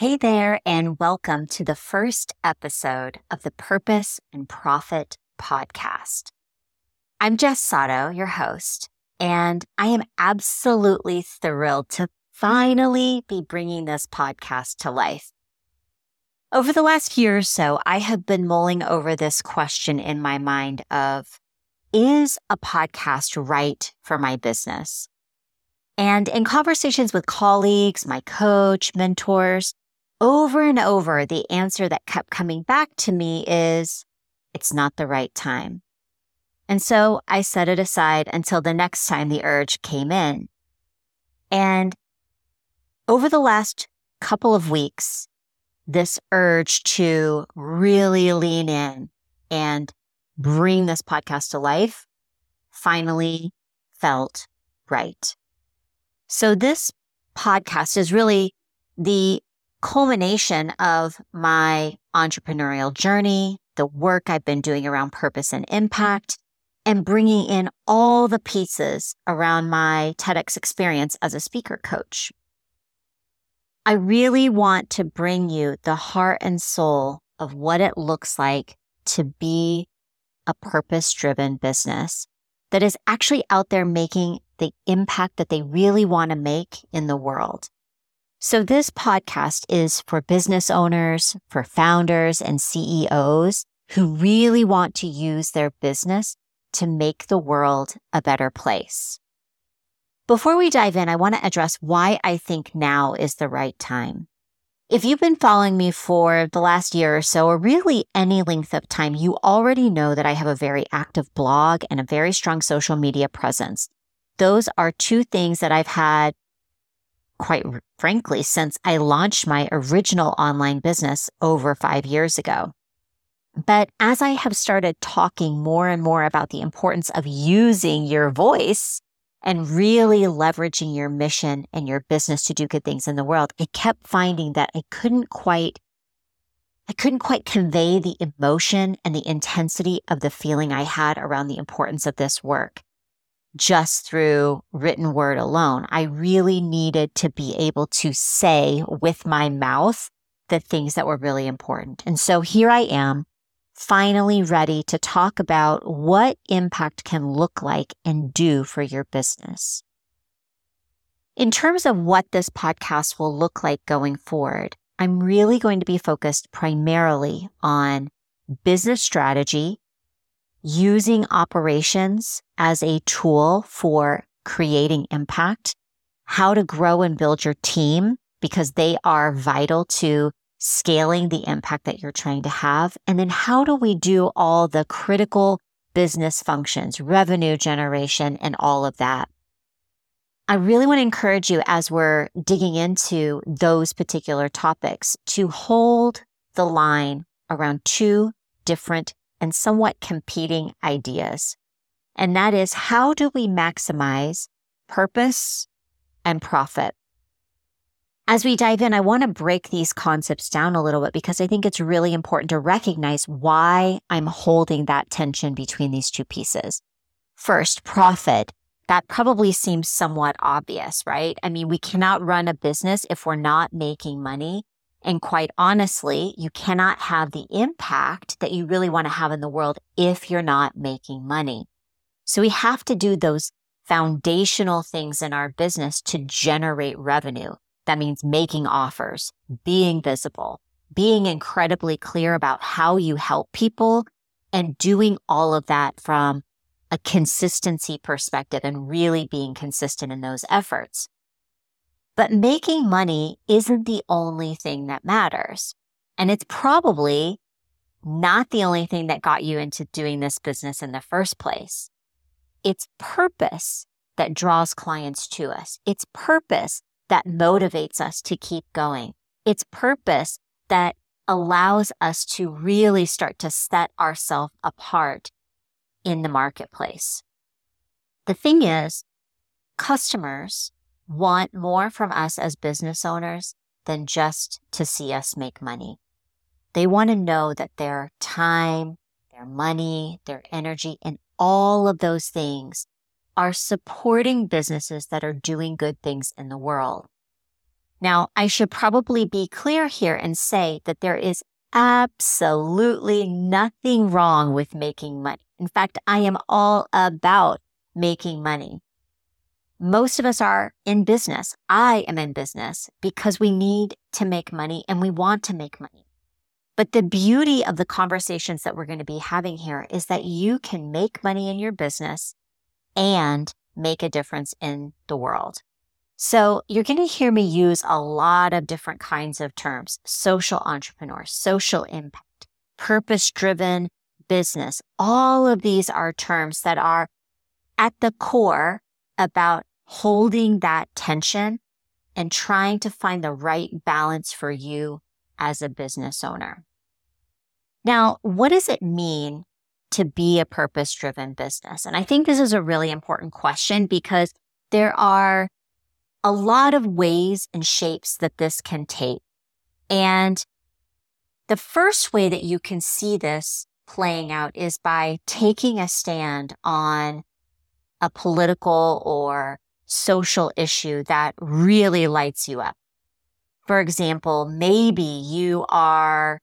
Hey there, and welcome to the first episode of the Purpose and Profit podcast. I'm Jess Sato, your host, and I am absolutely thrilled to finally be bringing this podcast to life. Over the last year or so, I have been mulling over this question in my mind of, is a podcast right for my business? And in conversations with colleagues, my coach, mentors, over and over, the answer that kept coming back to me is it's not the right time. And so I set it aside until the next time the urge came in. And over the last couple of weeks, this urge to really lean in and bring this podcast to life finally felt right. So this podcast is really the culmination of my entrepreneurial journey, the work I've been doing around purpose and impact, and bringing in all the pieces around my TEDx experience as a speaker coach. I really want to bring you the heart and soul of what it looks like to be a purpose driven business that is actually out there making the impact that they really want to make in the world. So this podcast is for business owners, for founders and CEOs who really want to use their business to make the world a better place. Before we dive in, I want to address why I think now is the right time. If you've been following me for the last year or so, or really any length of time, you already know that I have a very active blog and a very strong social media presence. Those are two things that I've had quite frankly, since I launched my original online business over five years ago. But as I have started talking more and more about the importance of using your voice and really leveraging your mission and your business to do good things in the world, I kept finding that I couldn't quite I couldn't quite convey the emotion and the intensity of the feeling I had around the importance of this work just through written word alone. I really needed to be able to say with my mouth the things that were really important. And so here I am, finally ready to talk about what impact can look like and do for your business. In terms of what this podcast will look like going forward, I'm really going to be focused primarily on business strategy using operations as a tool for creating impact, how to grow and build your team because they are vital to scaling the impact that you're trying to have. And then how do we do all the critical business functions, revenue generation, and all of that? I really want to encourage you as we're digging into those particular topics to hold the line around two different and somewhat competing ideas. And that is how do we maximize purpose and profit? As we dive in, I want to break these concepts down a little bit because I think it's really important to recognize why I'm holding that tension between these two pieces. First, profit. That probably seems somewhat obvious, right? I mean, we cannot run a business if we're not making money. And quite honestly, you cannot have the impact that you really want to have in the world if you're not making money. So we have to do those foundational things in our business to generate revenue. That means making offers, being visible, being incredibly clear about how you help people and doing all of that from a consistency perspective and really being consistent in those efforts. But making money isn't the only thing that matters. And it's probably not the only thing that got you into doing this business in the first place. It's purpose that draws clients to us. It's purpose that motivates us to keep going. It's purpose that allows us to really start to set ourselves apart in the marketplace. The thing is, customers want more from us as business owners than just to see us make money. They want to know that their time, their money, their energy, and all of those things are supporting businesses that are doing good things in the world. Now, I should probably be clear here and say that there is absolutely nothing wrong with making money. In fact, I am all about making money. Most of us are in business. I am in business because we need to make money and we want to make money. But the beauty of the conversations that we're going to be having here is that you can make money in your business and make a difference in the world. So you're going to hear me use a lot of different kinds of terms, social entrepreneur, social impact, purpose driven business. All of these are terms that are at the core about holding that tension and trying to find the right balance for you as a business owner. Now, what does it mean to be a purpose driven business? And I think this is a really important question because there are a lot of ways and shapes that this can take. And the first way that you can see this playing out is by taking a stand on a political or social issue that really lights you up. For example, maybe you are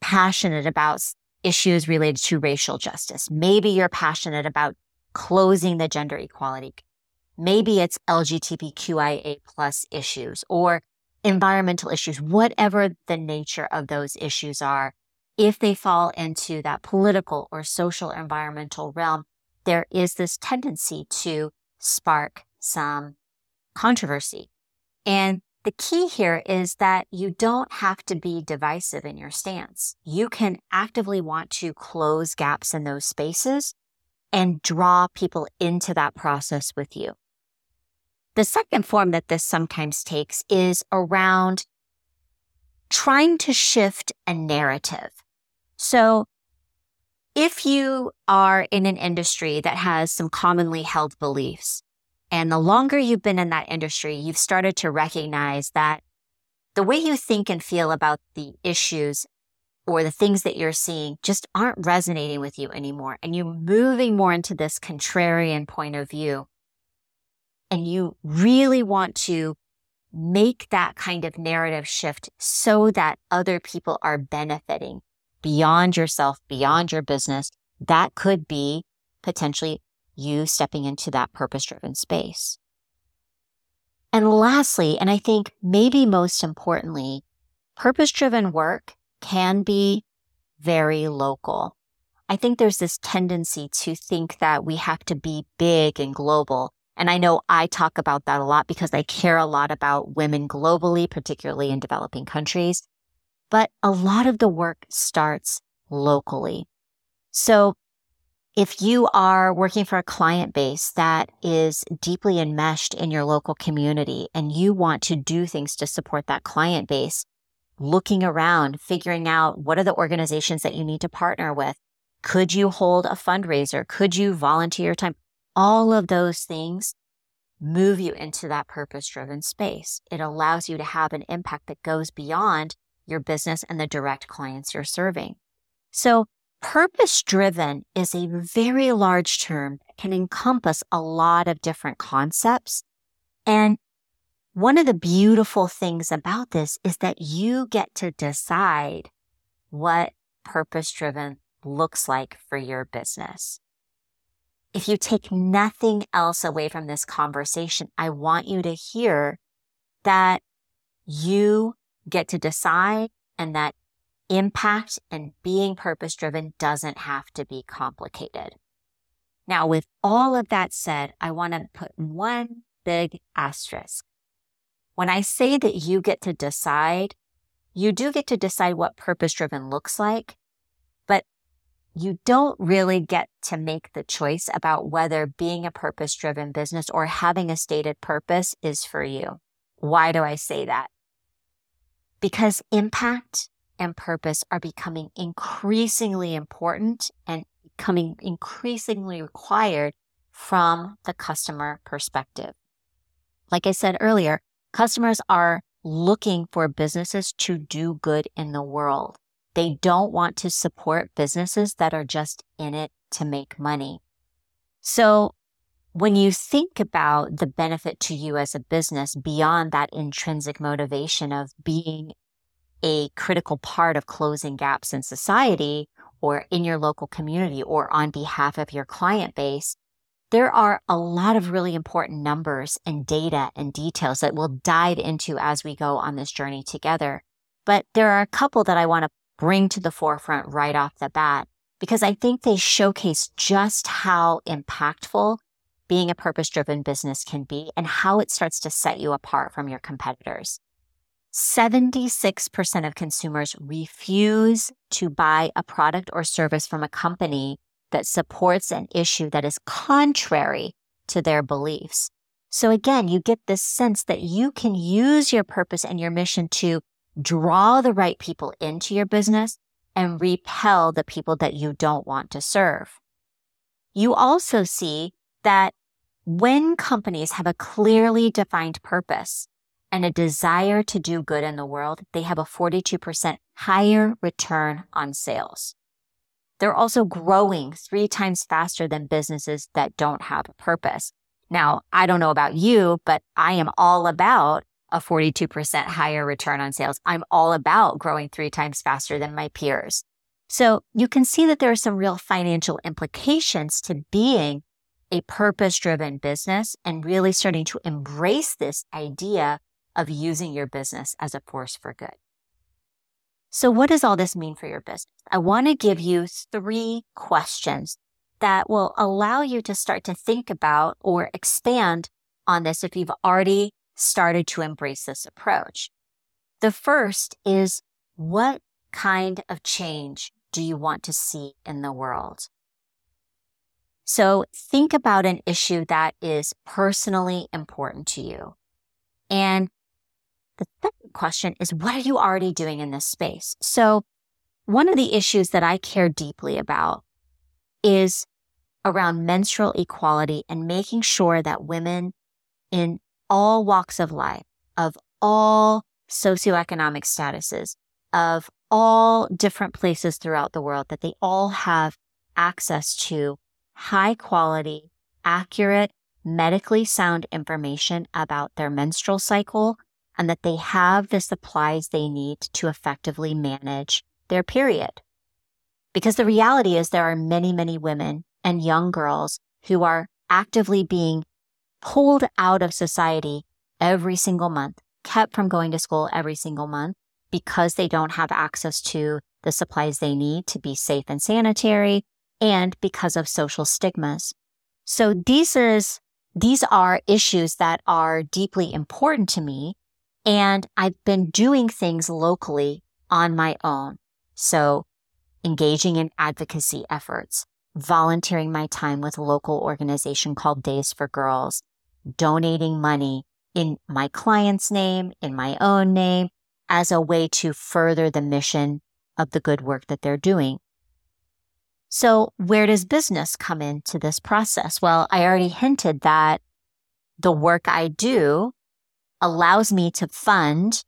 passionate about issues related to racial justice. Maybe you're passionate about closing the gender equality Maybe it's LGBTQIA plus issues or environmental issues, whatever the nature of those issues are. If they fall into that political or social environmental realm, there is this tendency to spark some controversy. And the key here is that you don't have to be divisive in your stance. You can actively want to close gaps in those spaces and draw people into that process with you. The second form that this sometimes takes is around trying to shift a narrative. So if you are in an industry that has some commonly held beliefs, and the longer you've been in that industry, you've started to recognize that the way you think and feel about the issues or the things that you're seeing just aren't resonating with you anymore. And you're moving more into this contrarian point of view and you really want to make that kind of narrative shift so that other people are benefiting beyond yourself, beyond your business, that could be potentially you stepping into that purpose driven space. And lastly, and I think maybe most importantly, purpose driven work can be very local. I think there's this tendency to think that we have to be big and global. And I know I talk about that a lot because I care a lot about women globally, particularly in developing countries. But a lot of the work starts locally. So if you are working for a client base that is deeply enmeshed in your local community and you want to do things to support that client base, looking around, figuring out what are the organizations that you need to partner with. Could you hold a fundraiser? Could you volunteer your time? all of those things move you into that purpose driven space. It allows you to have an impact that goes beyond your business and the direct clients you're serving. So purpose driven is a very large term that can encompass a lot of different concepts. And one of the beautiful things about this is that you get to decide what purpose driven looks like for your business if you take nothing else away from this conversation, I want you to hear that you get to decide and that impact and being purpose driven doesn't have to be complicated. Now, with all of that said, I want to put one big asterisk. When I say that you get to decide, you do get to decide what purpose driven looks like, but you don't really get to make the choice about whether being a purpose driven business or having a stated purpose is for you. Why do I say that? Because impact and purpose are becoming increasingly important and becoming increasingly required from the customer perspective. Like I said earlier, customers are looking for businesses to do good in the world. They don't want to support businesses that are just in it to make money. So when you think about the benefit to you as a business beyond that intrinsic motivation of being a critical part of closing gaps in society or in your local community or on behalf of your client base, there are a lot of really important numbers and data and details that we'll dive into as we go on this journey together. But there are a couple that I want to bring to the forefront right off the bat because I think they showcase just how impactful being a purpose driven business can be and how it starts to set you apart from your competitors. 76% of consumers refuse to buy a product or service from a company that supports an issue that is contrary to their beliefs. So again, you get this sense that you can use your purpose and your mission to draw the right people into your business and repel the people that you don't want to serve. You also see that when companies have a clearly defined purpose and a desire to do good in the world, they have a 42% higher return on sales. They're also growing three times faster than businesses that don't have a purpose. Now, I don't know about you, but I am all about a 42% higher return on sales. I'm all about growing three times faster than my peers. So you can see that there are some real financial implications to being a purpose driven business and really starting to embrace this idea of using your business as a force for good. So what does all this mean for your business? I want to give you three questions that will allow you to start to think about or expand on this if you've already started to embrace this approach. The first is what kind of change do you want to see in the world? So think about an issue that is personally important to you. And the second question is, what are you already doing in this space? So one of the issues that I care deeply about is around menstrual equality and making sure that women in all walks of life, of all socioeconomic statuses, of all different places throughout the world, that they all have access to high quality, accurate, medically sound information about their menstrual cycle and that they have the supplies they need to effectively manage their period. Because the reality is there are many, many women and young girls who are actively being pulled out of society every single month, kept from going to school every single month because they don't have access to the supplies they need to be safe and sanitary and because of social stigmas. So these is, these are issues that are deeply important to me. And I've been doing things locally on my own. So engaging in advocacy efforts, volunteering my time with a local organization called Days for Girls, donating money in my client's name, in my own name, as a way to further the mission of the good work that they're doing. So where does business come into this process? Well, I already hinted that the work I do allows me to fund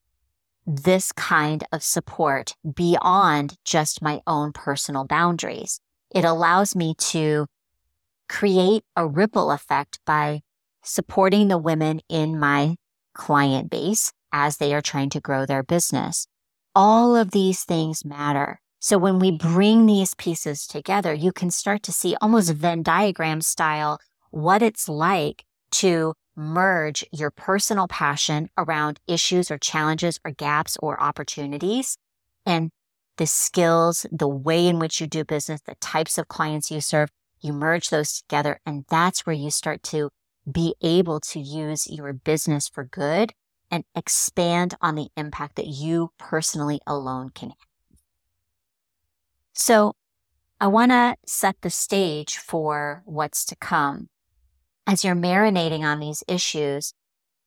this kind of support beyond just my own personal boundaries. It allows me to create a ripple effect by supporting the women in my client base as they are trying to grow their business. All of these things matter. So when we bring these pieces together, you can start to see almost Venn diagram style what it's like to merge your personal passion around issues or challenges or gaps or opportunities and the skills, the way in which you do business, the types of clients you serve, you merge those together. And that's where you start to be able to use your business for good and expand on the impact that you personally alone can have. So I want to set the stage for what's to come. As you're marinating on these issues,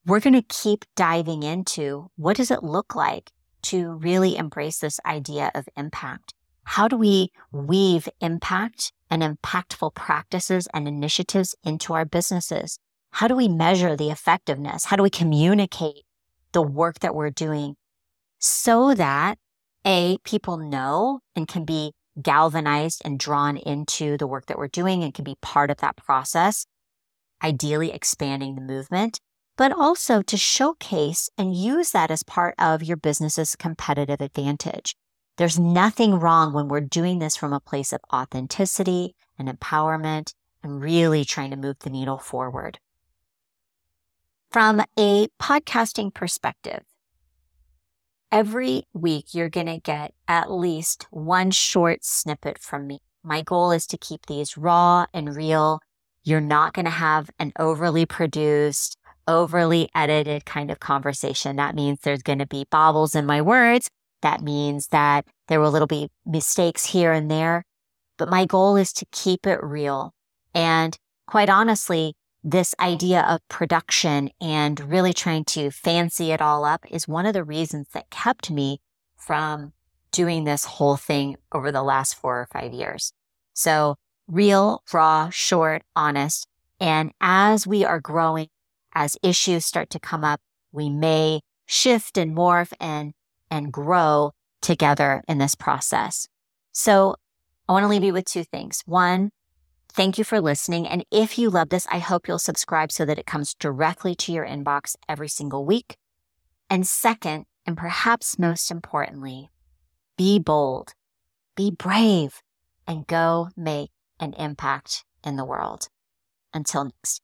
we're going to keep diving into what does it look like to really embrace this idea of impact? How do we weave impact and impactful practices and initiatives into our businesses? How do we measure the effectiveness? How do we communicate the work that we're doing so that A, people know and can be galvanized and drawn into the work that we're doing and can be part of that process. Ideally expanding the movement, but also to showcase and use that as part of your business's competitive advantage. There's nothing wrong when we're doing this from a place of authenticity and empowerment and really trying to move the needle forward. From a podcasting perspective, every week you're going to get at least one short snippet from me. My goal is to keep these raw and real. You're not going to have an overly produced, overly edited kind of conversation. That means there's going to be bobbles in my words. That means that there will little be mistakes here and there. But my goal is to keep it real. And quite honestly, this idea of production and really trying to fancy it all up is one of the reasons that kept me from doing this whole thing over the last four or five years. So real, raw, short, honest. And as we are growing, as issues start to come up, we may shift and morph and, and grow together in this process. So I want to leave you with two things. One, Thank you for listening. And if you love this, I hope you'll subscribe so that it comes directly to your inbox every single week. And second, and perhaps most importantly, be bold, be brave, and go make an impact in the world. Until next.